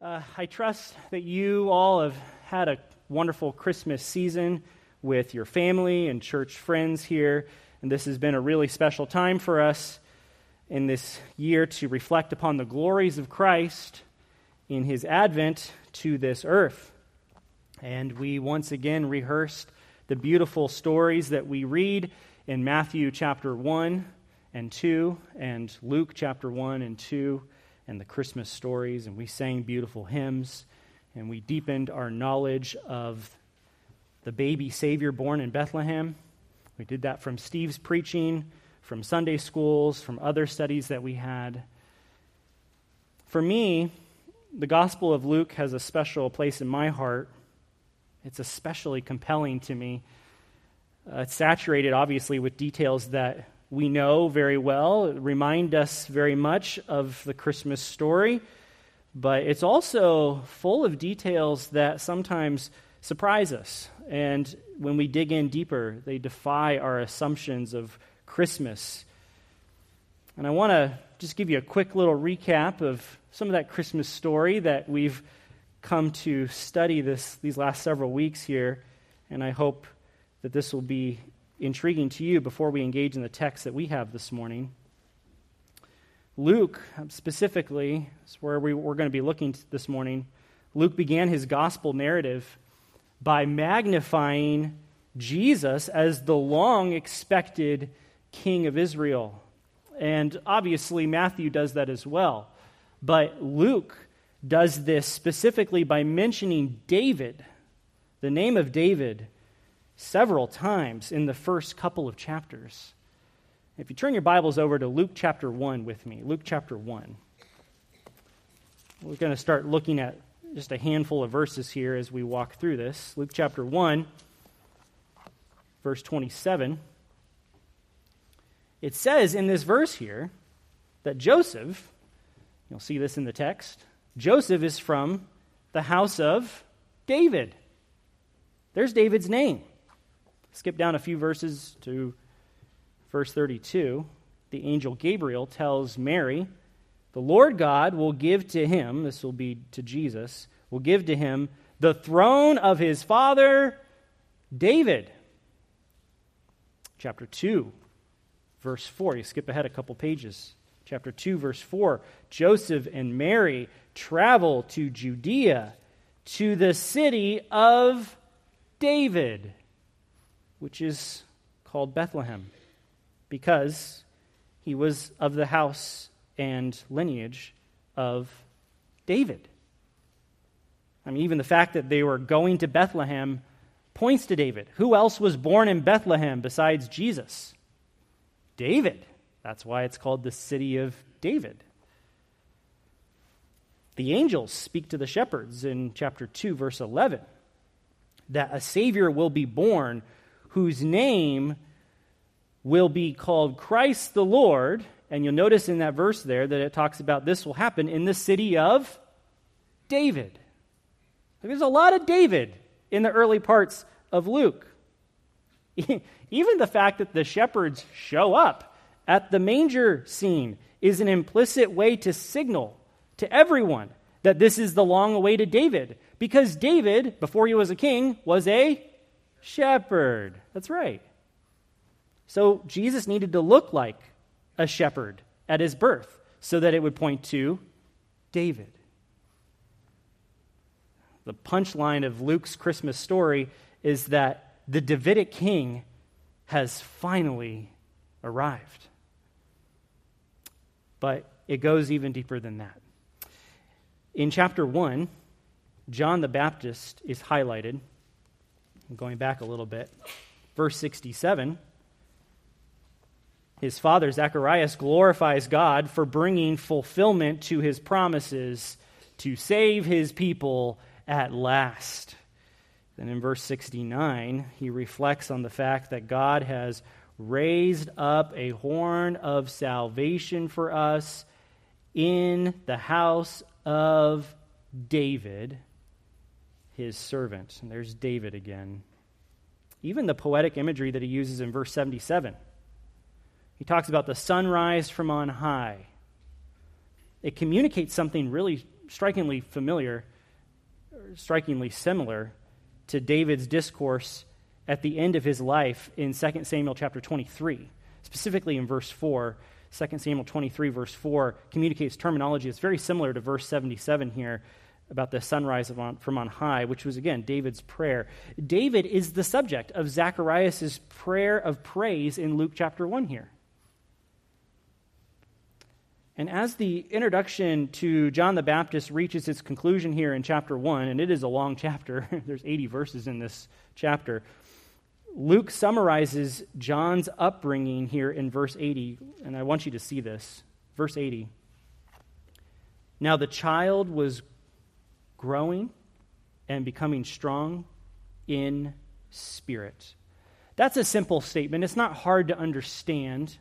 Uh, I trust that you all have had a wonderful Christmas season with your family and church friends here. And this has been a really special time for us in this year to reflect upon the glories of Christ in his advent to this earth. And we once again rehearsed the beautiful stories that we read in Matthew chapter 1 and 2, and Luke chapter 1 and 2 and the Christmas stories, and we sang beautiful hymns, and we deepened our knowledge of the baby Savior born in Bethlehem. We did that from Steve's preaching, from Sunday schools, from other studies that we had. For me, the Gospel of Luke has a special place in my heart. It's especially compelling to me. Uh, it's saturated, obviously, with details that we know very well, remind us very much of the Christmas story, but it's also full of details that sometimes surprise us. And when we dig in deeper, they defy our assumptions of Christmas. And I want to just give you a quick little recap of some of that Christmas story that we've come to study this, these last several weeks here. And I hope that this will be intriguing to you before we engage in the text that we have this morning. Luke, specifically, is where we, we're going to be looking this morning. Luke began his gospel narrative by magnifying Jesus as the long expected king of Israel. And obviously, Matthew does that as well. But Luke does this specifically by mentioning David, the name of David, several times in the first couple of chapters. If you turn your Bibles over to Luke chapter 1 with me, Luke chapter 1. We're going to start looking at just a handful of verses here as we walk through this. Luke chapter 1, verse 27. It says in this verse here that Joseph, you'll see this in the text, Joseph is from the house of David. There's David's name. Skip down a few verses to verse 32. The angel Gabriel tells Mary, The Lord God will give to him, this will be to Jesus, will give to him the throne of his father David. Chapter 2, verse 4. You skip ahead a couple pages. Chapter 2, verse 4. Joseph and Mary travel to Judea, to the city of David which is called Bethlehem, because he was of the house and lineage of David. I mean, even the fact that they were going to Bethlehem points to David. Who else was born in Bethlehem besides Jesus? David. That's why it's called the city of David. The angels speak to the shepherds in chapter 2, verse 11, that a Savior will be born whose name will be called Christ the Lord. And you'll notice in that verse there that it talks about this will happen in the city of David. There's a lot of David in the early parts of Luke. Even the fact that the shepherds show up at the manger scene is an implicit way to signal to everyone that this is the long awaited David. Because David, before he was a king, was a shepherd. That's right. So Jesus needed to look like a shepherd at his birth so that it would point to David. The punchline of Luke's Christmas story is that the Davidic king has finally arrived. But it goes even deeper than that. In chapter 1, John the Baptist is highlighted going back a little bit, verse 67. His father, Zacharias, glorifies God for bringing fulfillment to his promises to save his people at last. Then in verse 69, he reflects on the fact that God has raised up a horn of salvation for us in the house of David his servant. And there's David again. Even the poetic imagery that he uses in verse 77. He talks about the sunrise from on high. It communicates something really strikingly familiar, strikingly similar to David's discourse at the end of his life in 2 Samuel chapter 23, specifically in verse 4. 2 Samuel 23, verse 4, communicates terminology that's very similar to verse 77 here about the sunrise on, from on high, which was, again, David's prayer. David is the subject of Zacharias' prayer of praise in Luke chapter 1 here. And as the introduction to John the Baptist reaches its conclusion here in chapter 1, and it is a long chapter, there's 80 verses in this chapter, Luke summarizes John's upbringing here in verse 80, and I want you to see this. Verse 80. Now the child was growing and becoming strong in spirit. That's a simple statement. It's not hard to understand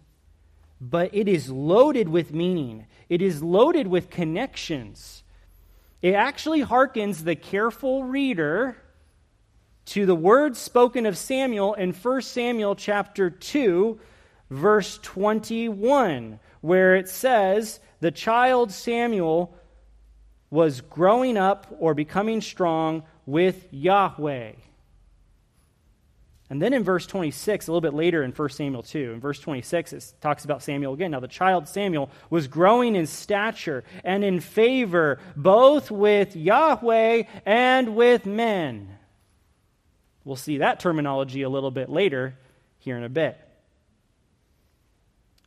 but it is loaded with meaning, it is loaded with connections. It actually harkens the careful reader to the words spoken of Samuel in 1 Samuel chapter 2 verse 21 where it says the child Samuel was growing up or becoming strong with Yahweh. And then in verse 26, a little bit later in 1 Samuel 2, in verse 26, it talks about Samuel again. Now, the child Samuel was growing in stature and in favor both with Yahweh and with men. We'll see that terminology a little bit later here in a bit.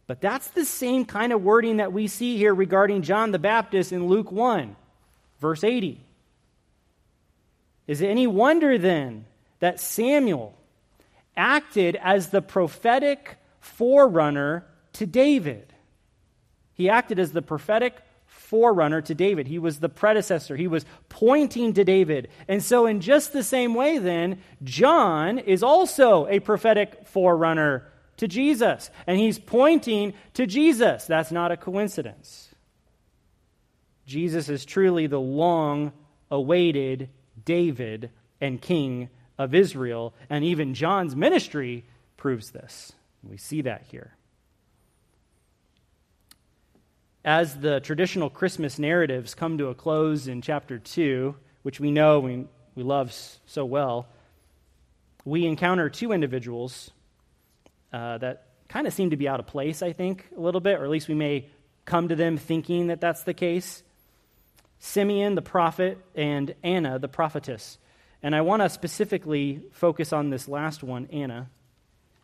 But that's the same kind of wording that we see here regarding John the Baptist in Luke 1, verse 80. Is it any wonder then that Samuel, acted as the prophetic forerunner to David. He acted as the prophetic forerunner to David. He was the predecessor. He was pointing to David. And so, in just the same way, then, John is also a prophetic forerunner to Jesus. And he's pointing to Jesus. That's not a coincidence. Jesus is truly the long awaited David and King of Israel, and even John's ministry proves this. We see that here. As the traditional Christmas narratives come to a close in chapter 2, which we know we, we love so well, we encounter two individuals uh, that kind of seem to be out of place, I think, a little bit, or at least we may come to them thinking that that's the case. Simeon the prophet and Anna the prophetess. And I want to specifically focus on this last one, Anna.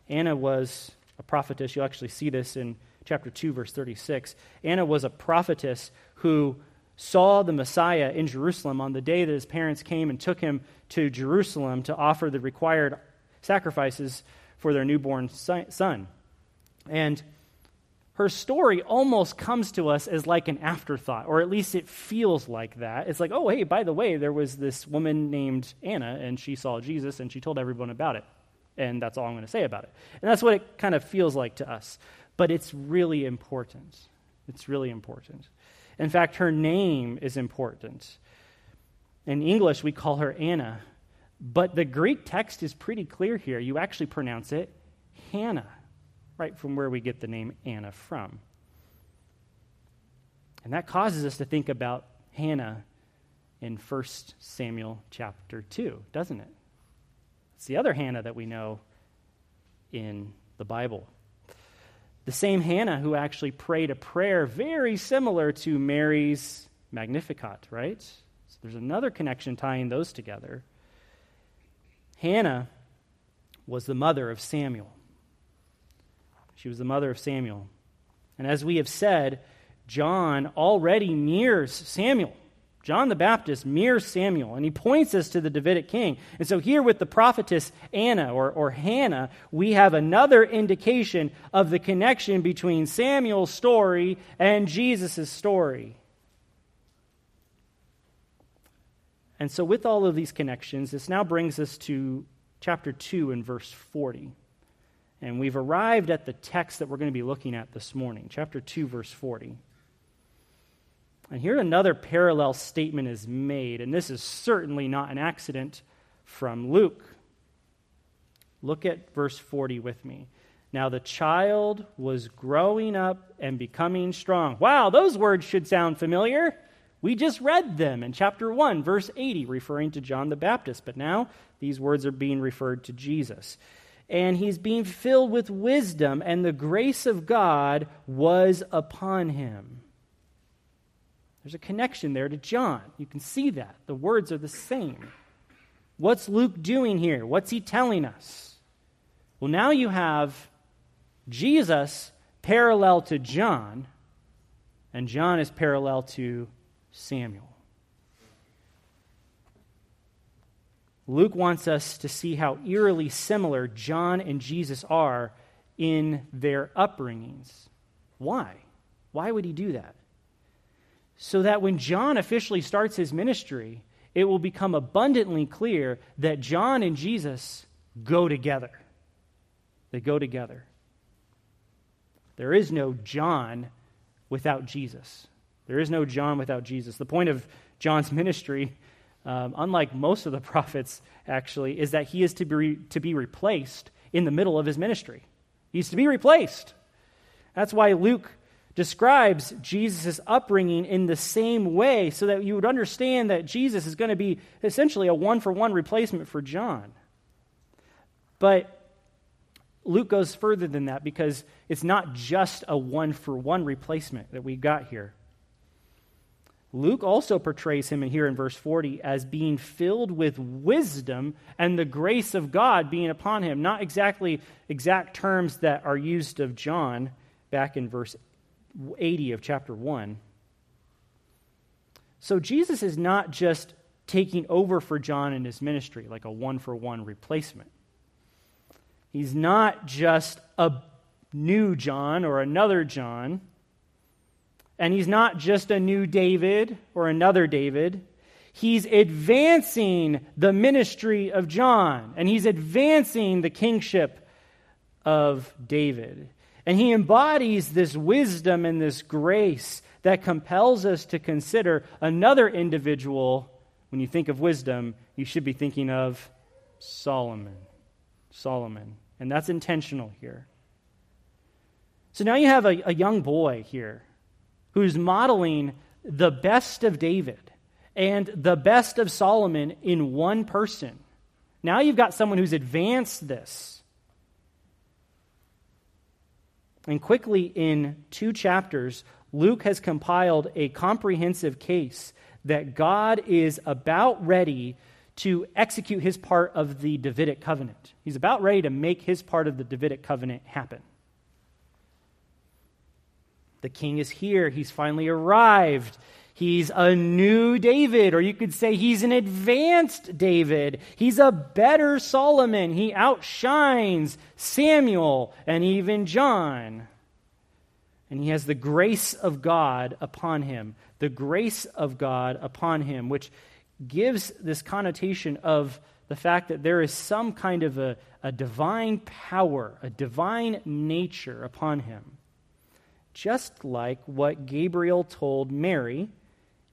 Anna was a prophetess. You'll actually see this in chapter 2, verse 36. Anna was a prophetess who saw the Messiah in Jerusalem on the day that his parents came and took him to Jerusalem to offer the required sacrifices for their newborn son. And her story almost comes to us as like an afterthought, or at least it feels like that. It's like, oh, hey, by the way, there was this woman named Anna, and she saw Jesus, and she told everyone about it. And that's all I'm going to say about it. And that's what it kind of feels like to us. But it's really important. It's really important. In fact, her name is important. In English, we call her Anna, but the Greek text is pretty clear here. You actually pronounce it Hannah right from where we get the name Anna from. And that causes us to think about Hannah in 1 Samuel chapter 2, doesn't it? It's the other Hannah that we know in the Bible. The same Hannah who actually prayed a prayer very similar to Mary's Magnificat, right? So there's another connection tying those together. Hannah was the mother of Samuel. She was the mother of Samuel. And as we have said, John already mirrors Samuel. John the Baptist mirrors Samuel, and he points us to the Davidic king. And so, here with the prophetess Anna or, or Hannah, we have another indication of the connection between Samuel's story and Jesus' story. And so, with all of these connections, this now brings us to chapter 2 and verse 40. And we've arrived at the text that we're going to be looking at this morning, chapter 2, verse 40. And here another parallel statement is made, and this is certainly not an accident from Luke. Look at verse 40 with me. Now the child was growing up and becoming strong. Wow, those words should sound familiar. We just read them in chapter 1, verse 80, referring to John the Baptist, but now these words are being referred to Jesus. And he's being filled with wisdom, and the grace of God was upon him. There's a connection there to John. You can see that. The words are the same. What's Luke doing here? What's he telling us? Well, now you have Jesus parallel to John, and John is parallel to Samuel. Luke wants us to see how eerily similar John and Jesus are in their upbringings. Why? Why would he do that? So that when John officially starts his ministry, it will become abundantly clear that John and Jesus go together. They go together. There is no John without Jesus. There is no John without Jesus. The point of John's ministry, um, unlike most of the prophets, actually, is that he is to be, to be replaced in the middle of his ministry. He's to be replaced. That's why Luke describes Jesus' upbringing in the same way so that you would understand that Jesus is going to be essentially a one for one replacement for John. But Luke goes further than that because it's not just a one for one replacement that we got here. Luke also portrays him in here in verse 40 as being filled with wisdom and the grace of God being upon him. Not exactly exact terms that are used of John back in verse 80 of chapter 1. So Jesus is not just taking over for John in his ministry like a one for one replacement. He's not just a new John or another John. And he's not just a new David or another David. He's advancing the ministry of John, and he's advancing the kingship of David. And he embodies this wisdom and this grace that compels us to consider another individual. When you think of wisdom, you should be thinking of Solomon. Solomon. And that's intentional here. So now you have a, a young boy here who's modeling the best of David and the best of Solomon in one person. Now you've got someone who's advanced this. And quickly, in two chapters, Luke has compiled a comprehensive case that God is about ready to execute his part of the Davidic covenant. He's about ready to make his part of the Davidic covenant happen. The king is here. He's finally arrived. He's a new David, or you could say he's an advanced David. He's a better Solomon. He outshines Samuel and even John. And he has the grace of God upon him. The grace of God upon him, which gives this connotation of the fact that there is some kind of a, a divine power, a divine nature upon him just like what Gabriel told Mary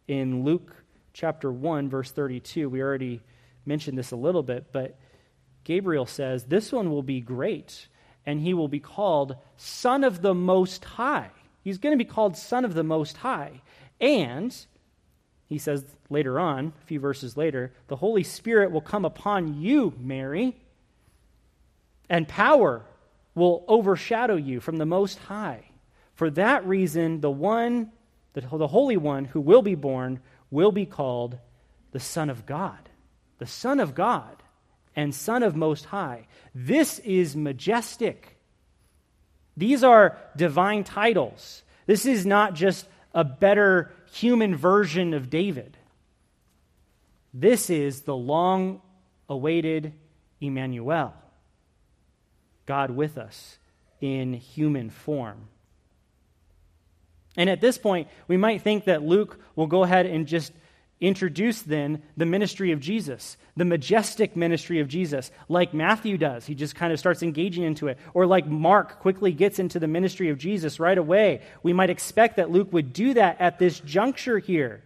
in Luke chapter 1, verse 32. We already mentioned this a little bit, but Gabriel says, This one will be great, and he will be called Son of the Most High. He's going to be called Son of the Most High. And, he says later on, a few verses later, the Holy Spirit will come upon you, Mary, and power will overshadow you from the Most High. For that reason, the one, the, the Holy One who will be born, will be called the Son of God. The Son of God and Son of Most High. This is majestic. These are divine titles. This is not just a better human version of David. This is the long awaited Emmanuel, God with us in human form. And at this point, we might think that Luke will go ahead and just introduce then the ministry of Jesus, the majestic ministry of Jesus, like Matthew does. He just kind of starts engaging into it. Or like Mark quickly gets into the ministry of Jesus right away. We might expect that Luke would do that at this juncture here.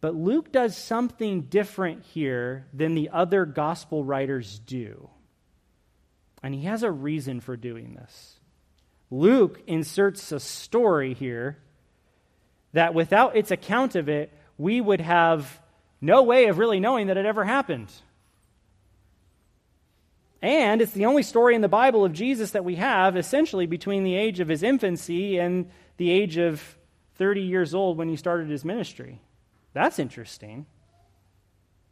But Luke does something different here than the other gospel writers do. And he has a reason for doing this. Luke inserts a story here that without its account of it, we would have no way of really knowing that it ever happened. And it's the only story in the Bible of Jesus that we have essentially between the age of his infancy and the age of 30 years old when he started his ministry. That's interesting.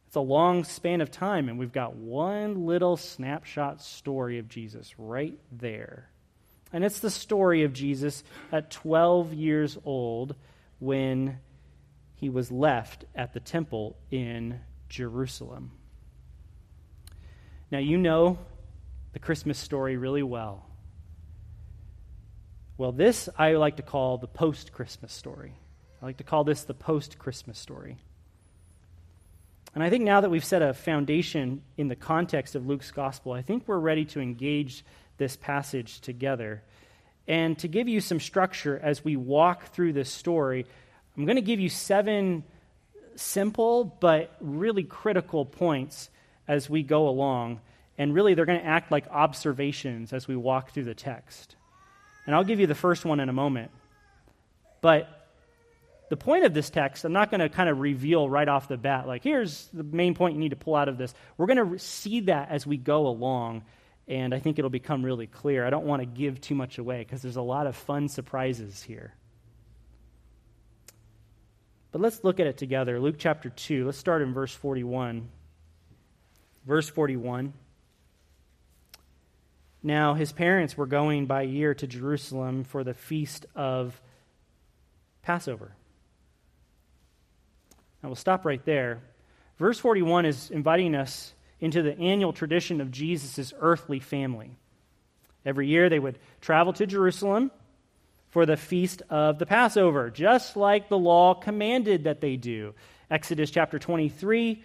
It's a long span of time, and we've got one little snapshot story of Jesus right there. And it's the story of Jesus at 12 years old when he was left at the temple in Jerusalem. Now, you know the Christmas story really well. Well, this I like to call the post Christmas story. I like to call this the post Christmas story. And I think now that we've set a foundation in the context of Luke's gospel, I think we're ready to engage this passage together. And to give you some structure as we walk through this story, I'm going to give you seven simple but really critical points as we go along. And really, they're going to act like observations as we walk through the text. And I'll give you the first one in a moment. But the point of this text, I'm not going to kind of reveal right off the bat, like, here's the main point you need to pull out of this. We're going to see that as we go along, and I think it'll become really clear. I don't want to give too much away because there's a lot of fun surprises here. But let's look at it together. Luke chapter 2, let's start in verse 41. Verse 41. Now, his parents were going by year to Jerusalem for the feast of Passover. Now we'll stop right there. Verse 41 is inviting us into the annual tradition of Jesus' earthly family. Every year they would travel to Jerusalem for the feast of the Passover, just like the law commanded that they do. Exodus chapter 23,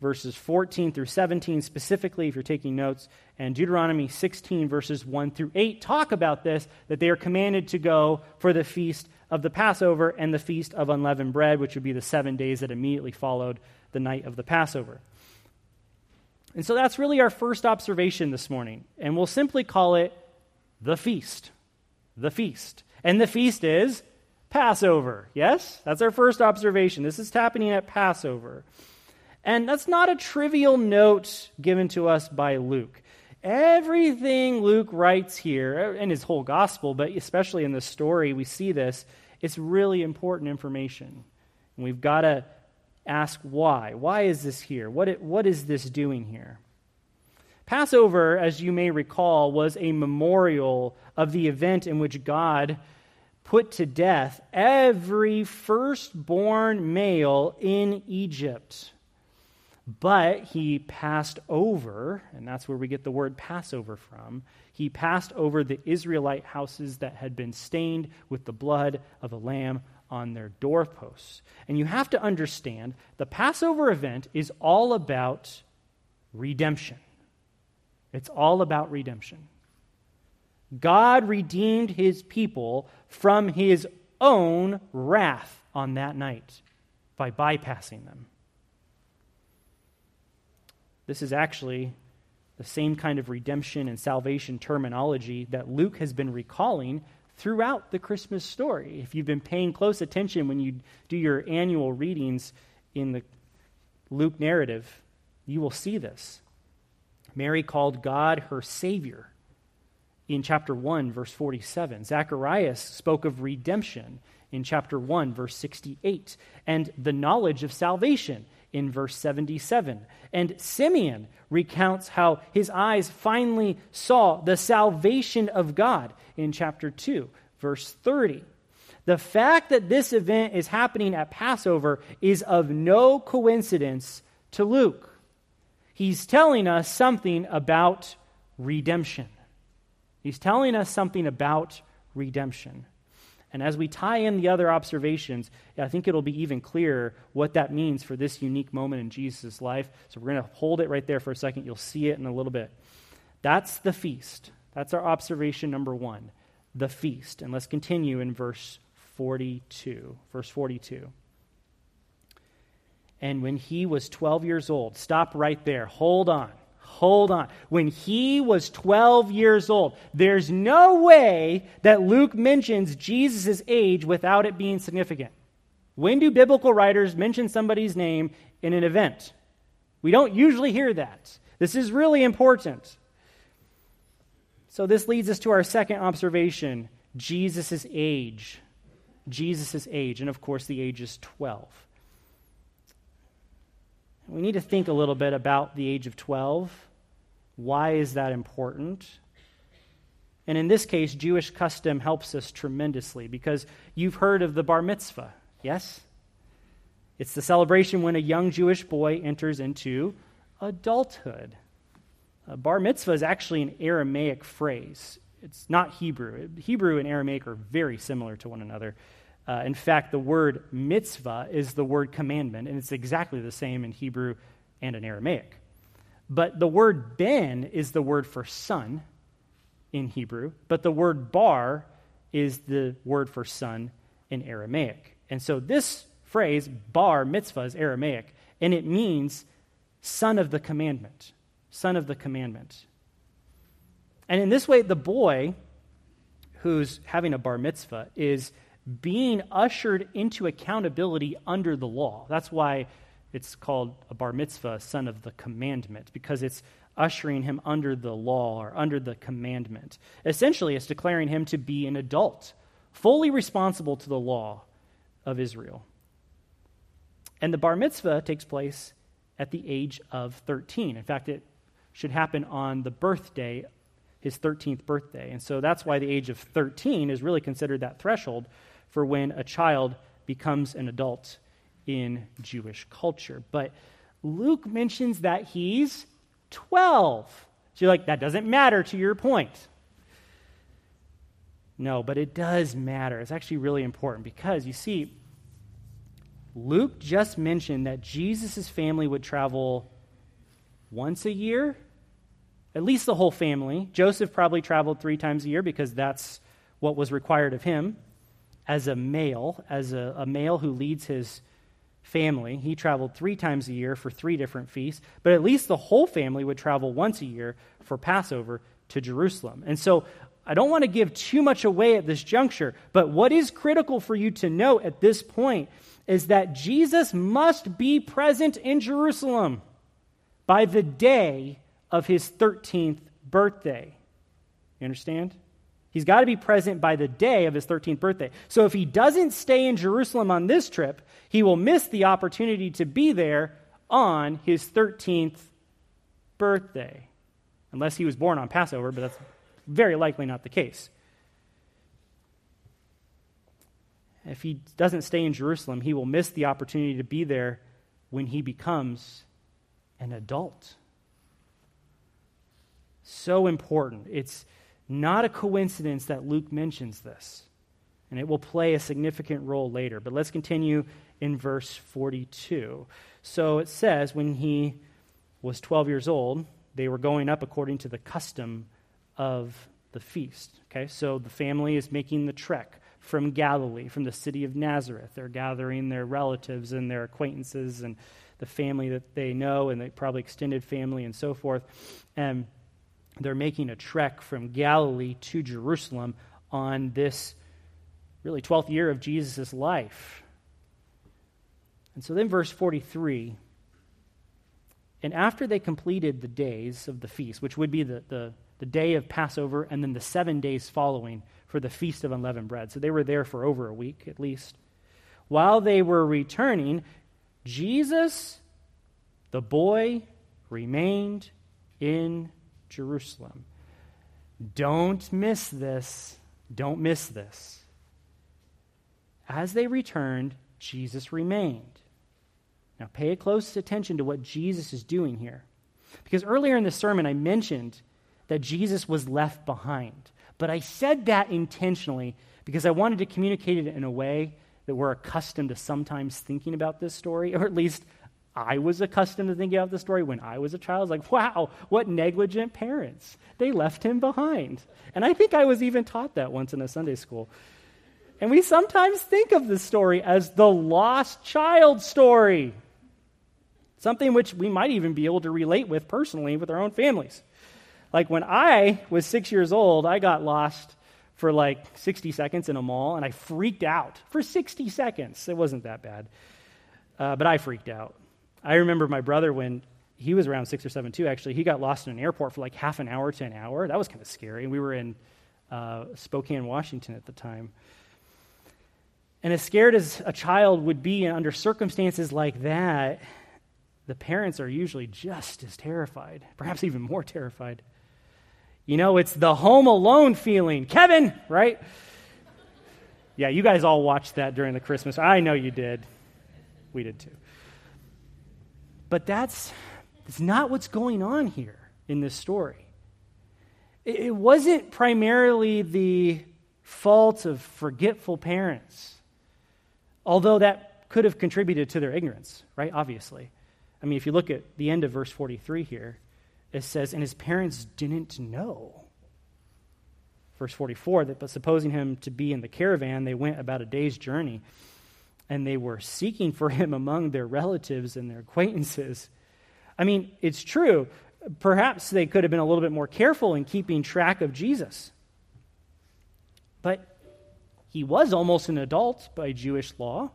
verses 14 through 17, specifically, if you're taking notes, and Deuteronomy 16, verses 1 through 8, talk about this that they are commanded to go for the feast of the Passover and the Feast of Unleavened Bread, which would be the seven days that immediately followed the night of the Passover. And so that's really our first observation this morning. And we'll simply call it the feast. The feast. And the feast is Passover. Yes? That's our first observation. This is happening at Passover. And that's not a trivial note given to us by Luke. Everything Luke writes here, in his whole gospel, but especially in this story, we see this, it's really important information. And we've got to ask why. Why is this here? What, it, what is this doing here? Passover, as you may recall, was a memorial of the event in which God put to death every firstborn male in Egypt. But he passed over, and that's where we get the word Passover from. He passed over the Israelite houses that had been stained with the blood of a lamb on their doorposts. And you have to understand the Passover event is all about redemption. It's all about redemption. God redeemed his people from his own wrath on that night by bypassing them. This is actually the same kind of redemption and salvation terminology that Luke has been recalling throughout the Christmas story. If you've been paying close attention when you do your annual readings in the Luke narrative, you will see this. Mary called God her Savior in chapter 1, verse 47. Zacharias spoke of redemption in chapter 1, verse 68, and the knowledge of salvation in verse 77. And Simeon recounts how his eyes finally saw the salvation of God in chapter 2, verse 30. The fact that this event is happening at Passover is of no coincidence to Luke. He's telling us something about redemption. He's telling us something about redemption. And as we tie in the other observations, I think it'll be even clearer what that means for this unique moment in Jesus' life. So we're going to hold it right there for a second. You'll see it in a little bit. That's the feast. That's our observation number one the feast. And let's continue in verse 42. Verse 42. And when he was 12 years old, stop right there. Hold on. Hold on. When he was 12 years old, there's no way that Luke mentions Jesus' age without it being significant. When do biblical writers mention somebody's name in an event? We don't usually hear that. This is really important. So, this leads us to our second observation Jesus' age. Jesus' age. And of course, the age is 12. We need to think a little bit about the age of 12. Why is that important? And in this case, Jewish custom helps us tremendously because you've heard of the bar mitzvah, yes? It's the celebration when a young Jewish boy enters into adulthood. A bar mitzvah is actually an Aramaic phrase. It's not Hebrew. Hebrew and Aramaic are very similar to one another. Uh, in fact, the word mitzvah is the word commandment, and it's exactly the same in Hebrew and in Aramaic. But the word ben is the word for son, in Hebrew, but the word bar is the word for son in Aramaic. And so this phrase, bar mitzvah, is Aramaic, and it means son of the commandment. Son of the commandment. And in this way, the boy who's having a bar mitzvah is being ushered into accountability under the law. That's why it's called a bar mitzvah, son of the commandment, because it's ushering him under the law or under the commandment. Essentially, it's declaring him to be an adult, fully responsible to the law of Israel. And the bar mitzvah takes place at the age of 13. In fact, it should happen on the birthday, his 13th birthday. And so that's why the age of 13 is really considered that threshold for when a child becomes an adult in Jewish culture. But Luke mentions that he's 12. So you're like, that doesn't matter to your point. No, but it does matter. It's actually really important because you see, Luke just mentioned that Jesus' family would travel once a year, at least the whole family. Joseph probably traveled three times a year because that's what was required of him as a male, as a, a male who leads his family. He traveled three times a year for three different feasts, but at least the whole family would travel once a year for Passover to Jerusalem. And so I don't want to give too much away at this juncture, but what is critical for you to know at this point is that Jesus must be present in Jerusalem by the day of his 13th birthday. You understand? He's got to be present by the day of his 13th birthday. So if he doesn't stay in Jerusalem on this trip, he will miss the opportunity to be there on his 13th birthday. Unless he was born on Passover, but that's very likely not the case. If he doesn't stay in Jerusalem, he will miss the opportunity to be there when he becomes an adult. So important. It's not a coincidence that Luke mentions this, and it will play a significant role later. But let's continue in verse 42. So it says, when he was 12 years old, they were going up according to the custom of the feast. Okay, so the family is making the trek from Galilee, from the city of Nazareth. They're gathering their relatives and their acquaintances and the family that they know, and the probably extended family and so forth. And they're making a trek from Galilee to Jerusalem on this really 12th year of Jesus' life. And so then, verse 43 and after they completed the days of the feast, which would be the, the, the, day of Passover and then the seven days following for the Feast of Unleavened Bread. So they were there for over a week at least. While they were returning, Jesus, the boy, remained in Jerusalem. Don't miss this. Don't miss this. As they returned, Jesus remained. Now, pay close attention to what Jesus is doing here. Because earlier in the sermon, I mentioned that Jesus was left behind. But I said that intentionally because I wanted to communicate it in a way that we're accustomed to sometimes thinking about this story, or at least I was accustomed to thinking about the story when I was a child. Like, wow, what negligent parents. They left him behind. And I think I was even taught that once in a Sunday school. And we sometimes think of the story as the lost child story, something which we might even be able to relate with personally with our own families. Like when I was six years old, I got lost for like 60 seconds in a mall, and I freaked out for 60 seconds. It wasn't that bad, uh, but I freaked out. I remember my brother when he was around six or seven too. Actually, he got lost in an airport for like half an hour to an hour. That was kind of scary. We were in uh, Spokane, Washington at the time. And as scared as a child would be under circumstances like that, the parents are usually just as terrified, perhaps even more terrified. You know, it's the home alone feeling. Kevin, right? Yeah, you guys all watched that during the Christmas. I know you did. We did too. But that's, that's not what's going on here in this story. It, it wasn't primarily the fault of forgetful parents, although that could have contributed to their ignorance, right? Obviously. I mean, if you look at the end of verse 43 here, it says, and his parents didn't know. Verse 44, that but supposing him to be in the caravan, they went about a day's journey, and they were seeking for him among their relatives and their acquaintances. I mean, it's true. Perhaps they could have been a little bit more careful in keeping track of Jesus. But he was almost an adult by Jewish law.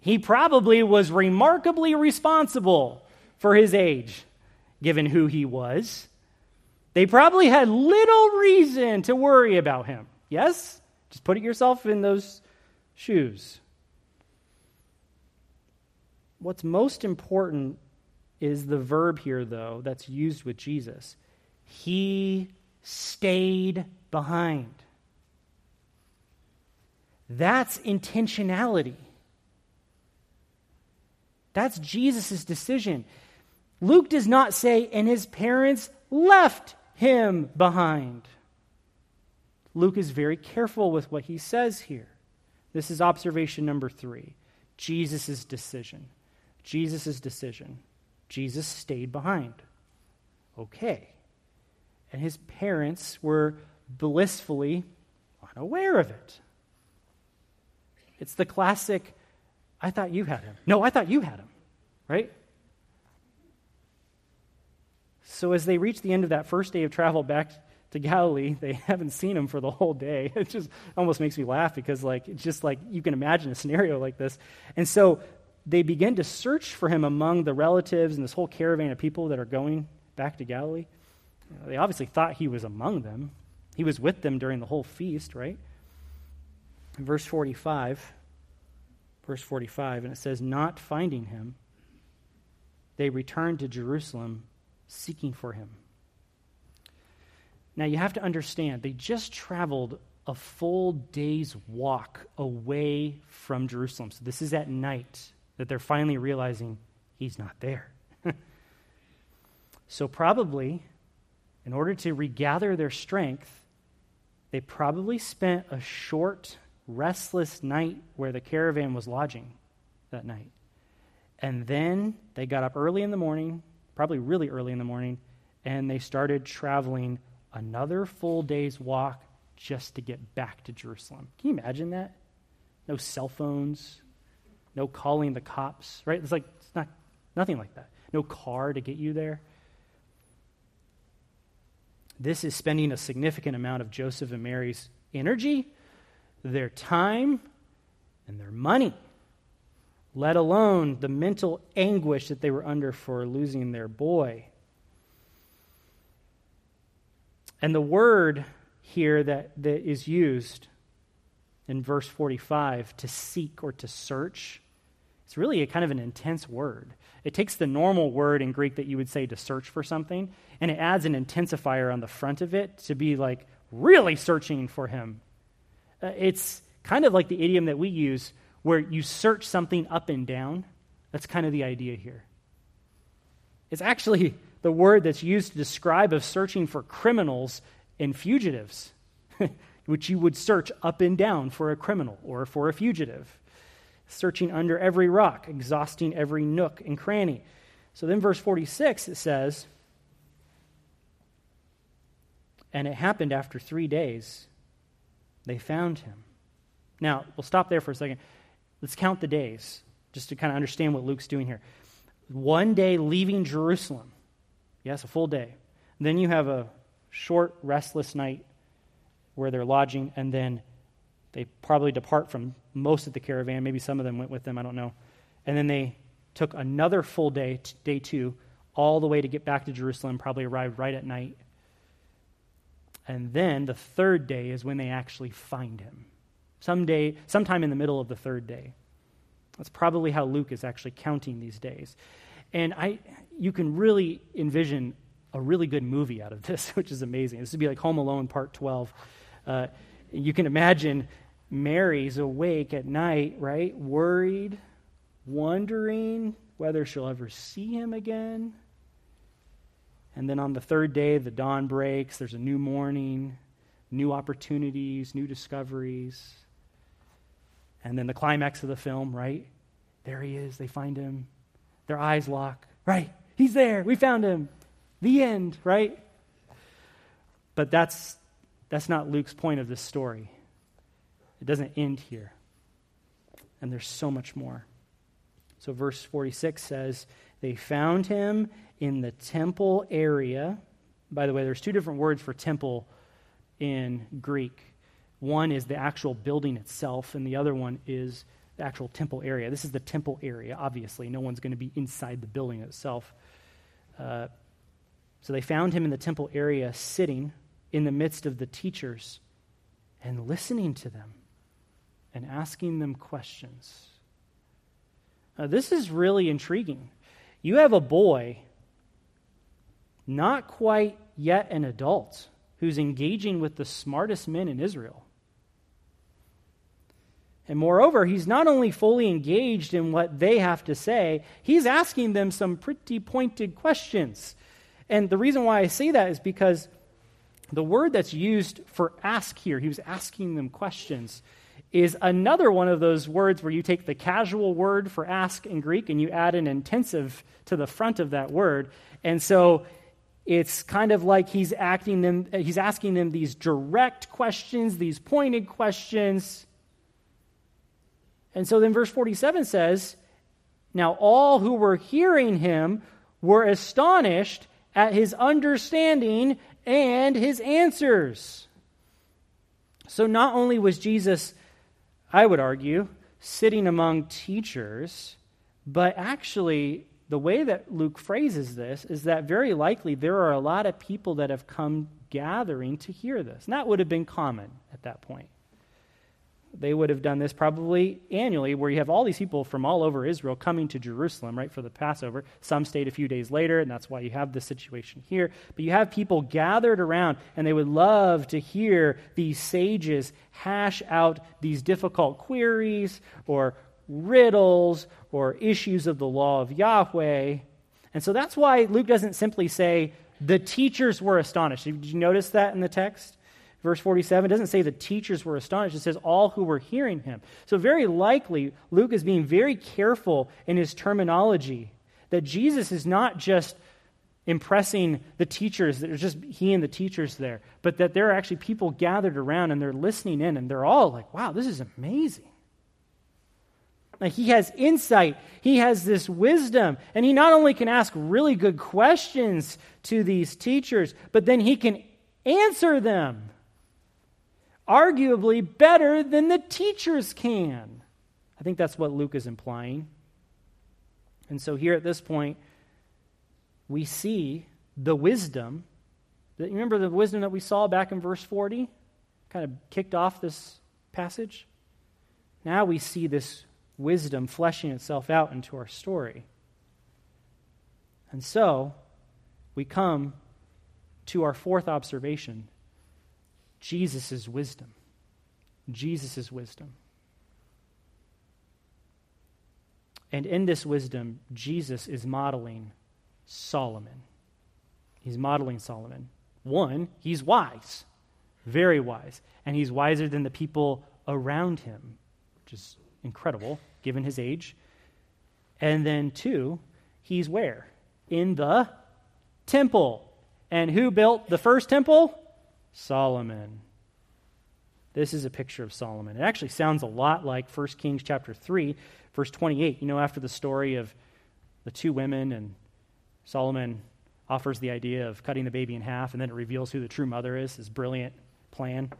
He probably was remarkably responsible for his age given who he was. They probably had little reason to worry about him. Yes? Just put yourself in those shoes. What's most important is the verb here, though, that's used with Jesus. He stayed behind. That's intentionality. That's Jesus' decision. Luke does not say, and his parents left him behind. Luke is very careful with what he says here. This is observation number three Jesus' decision. Jesus' decision. Jesus stayed behind. Okay. And his parents were blissfully unaware of it. It's the classic, I thought you had him. No, I thought you had him, right? So as they reach the end of that first day of travel back to Galilee, they haven't seen him for the whole day. It just almost makes me laugh because like it's just like you can imagine a scenario like this. And so they begin to search for him among the relatives and this whole caravan of people that are going back to Galilee. You know, they obviously thought he was among them. He was with them during the whole feast, right? Verse 45, verse 45, and it says, Not finding him, they returned to Jerusalem seeking for him. Now, you have to understand, they just traveled a full day's walk away from Jerusalem. So, this is at night that they're finally realizing he's not there. so, probably, in order to regather their strength, they probably spent a short, restless night where the caravan was lodging that night. And then they got up early in the morning, probably really early in the morning, and they started traveling another full day's walk just to get back to Jerusalem. Can you imagine that? No cell phones, no calling the cops, right? It's like it's not nothing like that. No car to get you there. This is spending a significant amount of Joseph and Mary's energy, their time, and their money let alone the mental anguish that they were under for losing their boy. And the word here that, that is used in verse 45 to seek or to search, it's really a kind of an intense word. It takes the normal word in Greek that you would say to search for something, and it adds an intensifier on the front of it to be like really searching for him. Uh, it's kind of like the idiom that we use where you search something up and down. That's kind of the idea here. It's actually the word that's used to describe of searching for criminals and fugitives, which you would search up and down for a criminal or for a fugitive, searching under every rock, exhausting every nook and cranny. So then, verse 46, it says, And it happened after three days, they found him. Now, we'll stop there for a second. Let's count the days just to kind of understand what Luke's doing here. One day leaving Jerusalem. Yes, a full day. Then you have a short, restless night where they're lodging, and then they probably depart from most of the caravan. Maybe some of them went with them, I don't know. And then they took another full day, day two, all the way to get back to Jerusalem, probably arrived right at night. And then the third day is when they actually find him. Someday, sometime in the middle of the third day. That's probably how Luke is actually counting these days. And I, you can really envision a really good movie out of this, which is amazing. This would be like Home Alone Part 12. Uh, you can imagine Mary's awake at night, right? Worried, wondering whether she'll ever see him again. And then on the third day, the dawn breaks. There's a new morning, new opportunities, new discoveries. And then the climax of the film, right? There he is. They find him. Their eyes lock. Right. He's there. We found him. The end, right? But that's, that's not Luke's point of this story. It doesn't end here. And there's so much more. So, verse 46 says, They found him in the temple area. By the way, there's two different words for temple in Greek. One is the actual building itself, and the other one is the actual temple area. This is the temple area, obviously. No one's going to be inside the building itself. Uh, so they found him in the temple area, sitting in the midst of the teachers and listening to them and asking them questions. Now, this is really intriguing. You have a boy, not quite yet an adult, who's engaging with the smartest men in Israel. And moreover, he's not only fully engaged in what they have to say, he's asking them some pretty pointed questions. And the reason why I say that is because the word that's used for ask here, he was asking them questions, is another one of those words where you take the casual word for ask in Greek and you add an intensive to the front of that word. And so it's kind of like he's acting them uh, he's asking them these direct questions, these pointed questions. And so then verse 47 says, Now all who were hearing him were astonished at his understanding and his answers. So not only was Jesus I would argue, sitting among teachers, but actually, the way that Luke phrases this is that very likely there are a lot of people that have come gathering to hear this. And that would have been common at that point they would have done this probably annually, where you have all these people from all over Israel coming to Jerusalem, right, for the Passover. Some stayed a few days later, and that's why you have this situation here. But you have people gathered around, and they would love to hear these sages hash out these difficult queries or riddles or issues of the law of Yahweh. And so that's why Luke doesn't simply say, the teachers were astonished. Did you notice that in the text? Verse 47 doesn't say the teachers were astonished, it says all who were hearing him. So, very likely, Luke is being very careful in his terminology that Jesus is not just impressing the teachers, that it's just he and the teachers there, but that there are actually people gathered around and they're listening in and they're all like, wow, this is amazing. Like he has insight, he has this wisdom, and he not only can ask really good questions to these teachers, but then he can answer them arguably better than the teachers can. I think that's what Luke is implying. And so here at this point, we see the wisdom. That, remember the wisdom that we saw back in verse 40? Kind of kicked off this passage. Now we see this wisdom fleshing itself out into our story. And so we come to our fourth observation Jesus' wisdom. Jesus' wisdom. And in this wisdom, Jesus is modeling Solomon. He's modeling Solomon. One, he's wise, very wise, and he's wiser than the people around him, which is incredible given his age. And then two, he's where? In the temple. And who built the first temple? Solomon. This is a picture of Solomon. It actually sounds a lot like 1 Kings chapter 3, verse 28. You know, after the story of the two women, and Solomon offers the idea of cutting the baby in half, and then it reveals who the true mother is, his brilliant plan.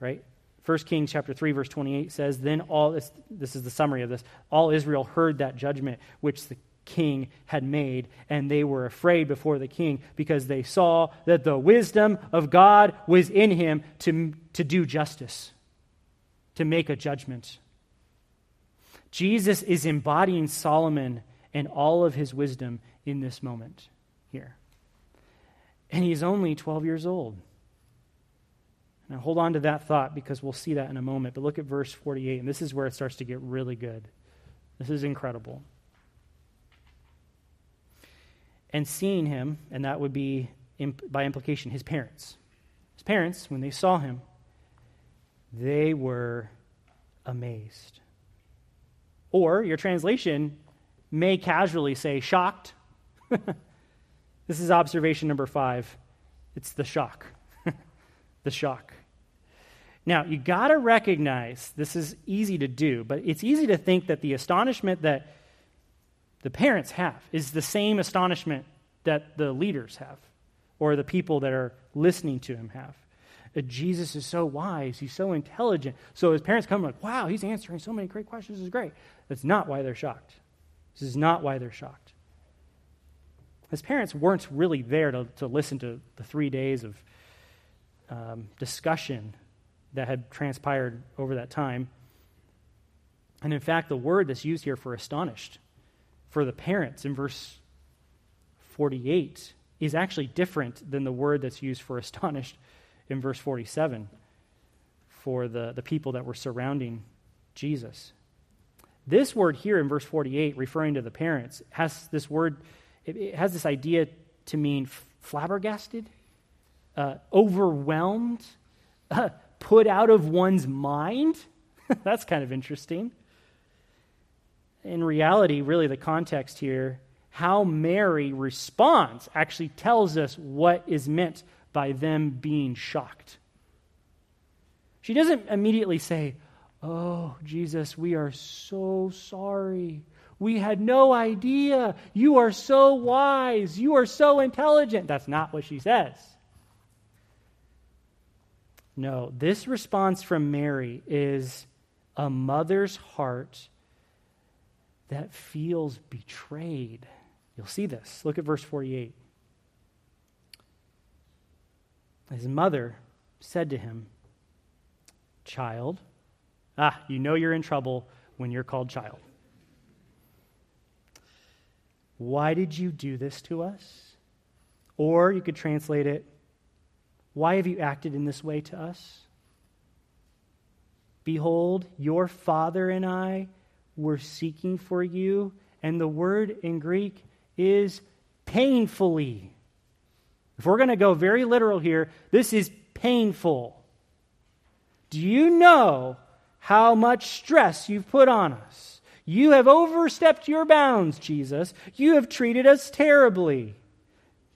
right? 1 Kings chapter 3 verse 28 says, "Then all this this is the summary of this. All Israel heard that judgment which the king had made, and they were afraid before the king because they saw that the wisdom of God was in him to, to do justice, to make a judgment. Jesus is embodying Solomon and all of his wisdom in this moment here. And he's only 12 years old. Now, hold on to that thought because we'll see that in a moment. But look at verse 48, and this is where it starts to get really good. This is incredible and seeing him, and that would be imp- by implication his parents. His parents, when they saw him, they were amazed. Or your translation may casually say shocked. this is observation number five. It's the shock. the shock. Now, you got to recognize this is easy to do, but it's easy to think that the astonishment that the parents have is the same astonishment that the leaders have or the people that are listening to him have. That Jesus is so wise, he's so intelligent. So his parents come like, wow, he's answering so many great questions, this is great. That's not why they're shocked. This is not why they're shocked. His parents weren't really there to, to listen to the three days of um, discussion that had transpired over that time. And in fact, the word that's used here for astonished for the parents in verse 48 is actually different than the word that's used for astonished in verse 47 for the, the people that were surrounding Jesus. This word here in verse 48, referring to the parents, has this word, it, it has this idea to mean flabbergasted, uh, overwhelmed, uh, put out of one's mind. That's kind of interesting in reality, really, the context here, how Mary responds actually tells us what is meant by them being shocked. She doesn't immediately say, Oh, Jesus, we are so sorry. We had no idea. You are so wise. You are so intelligent. That's not what she says. No, this response from Mary is a mother's heart that feels betrayed. You'll see this. Look at verse 48. His mother said to him, Child, ah, you know you're in trouble when you're called child. Why did you do this to us? Or you could translate it, Why have you acted in this way to us? Behold, your father and I were seeking for you. And the word in Greek is painfully. If we're going to go very literal here, this is painful. Do you know how much stress you've put on us? You have overstepped your bounds, Jesus. You have treated us terribly.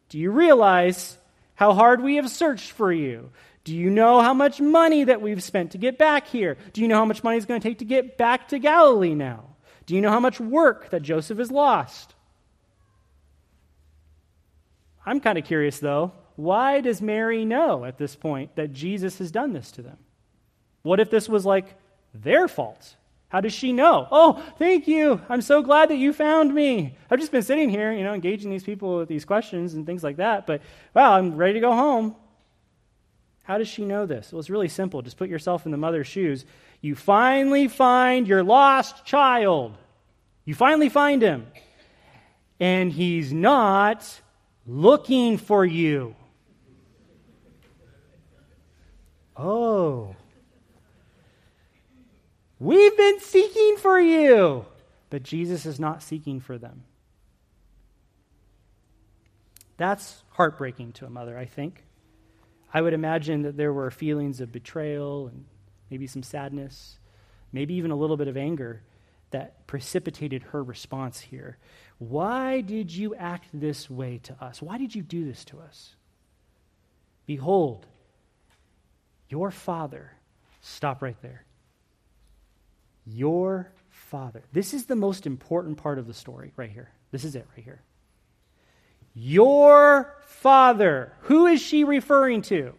Do you realize how hard we have searched for you? Do you know how much money that we've spent to get back here? Do you know how much money it's going to take to get back to Galilee now? Do you know how much work that Joseph has lost? I'm kind of curious, though. Why does Mary know at this point that Jesus has done this to them? What if this was like their fault? How does she know? Oh, thank you. I'm so glad that you found me. I've just been sitting here, you know, engaging these people with these questions and things like that, but wow, I'm ready to go home. How does she know this? Well, it's really simple. Just put yourself in the mother's shoes. You finally find your lost child. You finally find him. And he's not looking for you. Oh. We've been seeking for you. But Jesus is not seeking for them. That's heartbreaking to a mother, I think. I would imagine that there were feelings of betrayal and maybe some sadness, maybe even a little bit of anger that precipitated her response here. Why did you act this way to us? Why did you do this to us? Behold, your father, stop right there. Your father. This is the most important part of the story right here. This is it right here. Your father. Who is she referring to?